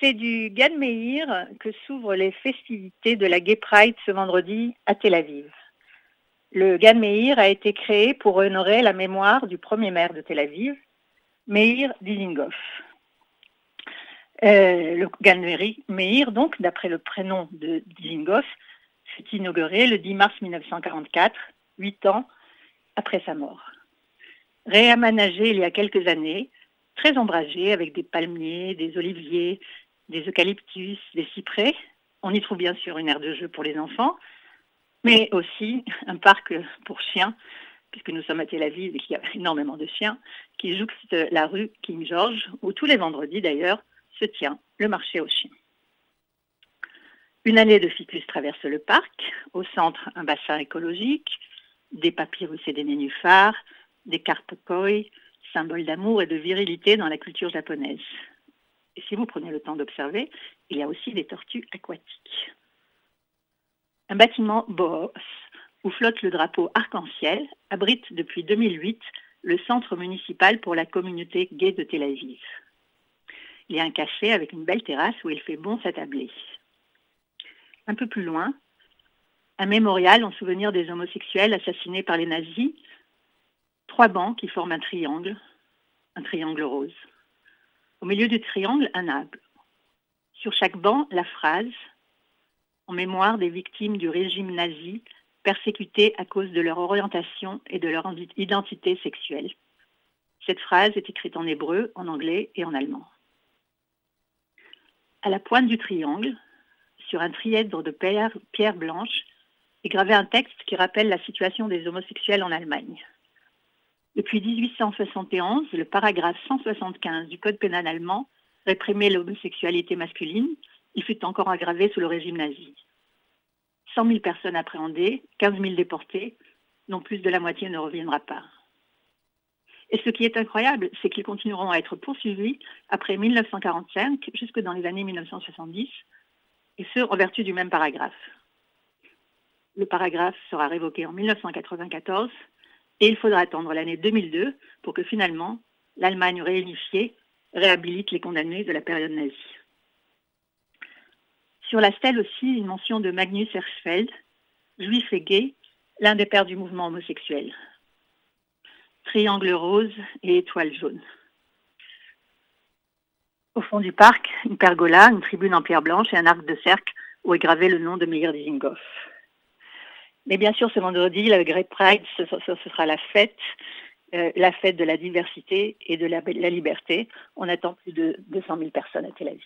C'est du Gad Meir que s'ouvrent les festivités de la Gay Pride ce vendredi à Tel Aviv. Le Gad Meir a été créé pour honorer la mémoire du premier maire de Tel Aviv, Meir Dizengoff. Euh, le Gad Meir, donc, d'après le prénom de Dizengoff, fut inauguré le 10 mars 1944, huit ans après sa mort. Réaménagé il y a quelques années, très ombragé avec des palmiers, des oliviers, des eucalyptus, des cyprès. On y trouve bien sûr une aire de jeu pour les enfants, mais aussi un parc pour chiens, puisque nous sommes à Tel Aviv et qu'il y a énormément de chiens, qui jouxte la rue King George, où tous les vendredis d'ailleurs se tient le marché aux chiens. Une allée de ficus traverse le parc, au centre un bassin écologique, des papyrus et des nénuphars, des carpes koi, symbole d'amour et de virilité dans la culture japonaise. Et si vous prenez le temps d'observer, il y a aussi des tortues aquatiques. Un bâtiment bohos où flotte le drapeau arc-en-ciel abrite depuis 2008 le centre municipal pour la communauté gay de Tel Aviv. Il y a un café avec une belle terrasse où il fait bon s'attabler. Un peu plus loin, un mémorial en souvenir des homosexuels assassinés par les nazis, trois bancs qui forment un triangle, un triangle rose. Au milieu du triangle, un arbre. Sur chaque banc, la phrase en mémoire des victimes du régime nazi persécutées à cause de leur orientation et de leur identité sexuelle. Cette phrase est écrite en hébreu, en anglais et en allemand. À la pointe du triangle, sur un trièdre de pierre blanche, est gravé un texte qui rappelle la situation des homosexuels en Allemagne. Depuis 1871, le paragraphe 175 du Code pénal allemand réprimait l'homosexualité masculine. Il fut encore aggravé sous le régime nazi. 100 000 personnes appréhendées, 15 000 déportées, dont plus de la moitié ne reviendra pas. Et ce qui est incroyable, c'est qu'ils continueront à être poursuivis après 1945 jusque dans les années 1970, et ce en vertu du même paragraphe. Le paragraphe sera révoqué en 1994 et il faudra attendre l'année 2002 pour que finalement l'Allemagne réunifiée réhabilite les condamnés de la période nazie. Sur la stèle aussi, une mention de Magnus Hirschfeld, juif et gay, l'un des pères du mouvement homosexuel. Triangle rose et étoile jaune. Au fond du parc, une pergola, une tribune en pierre blanche et un arc de cercle où est gravé le nom de Meir Dizengoff. Mais bien sûr, ce vendredi, la Great Pride, ce, sera la fête, euh, la fête de la diversité et de la liberté. On attend plus de 200 000 personnes à Tel Aviv.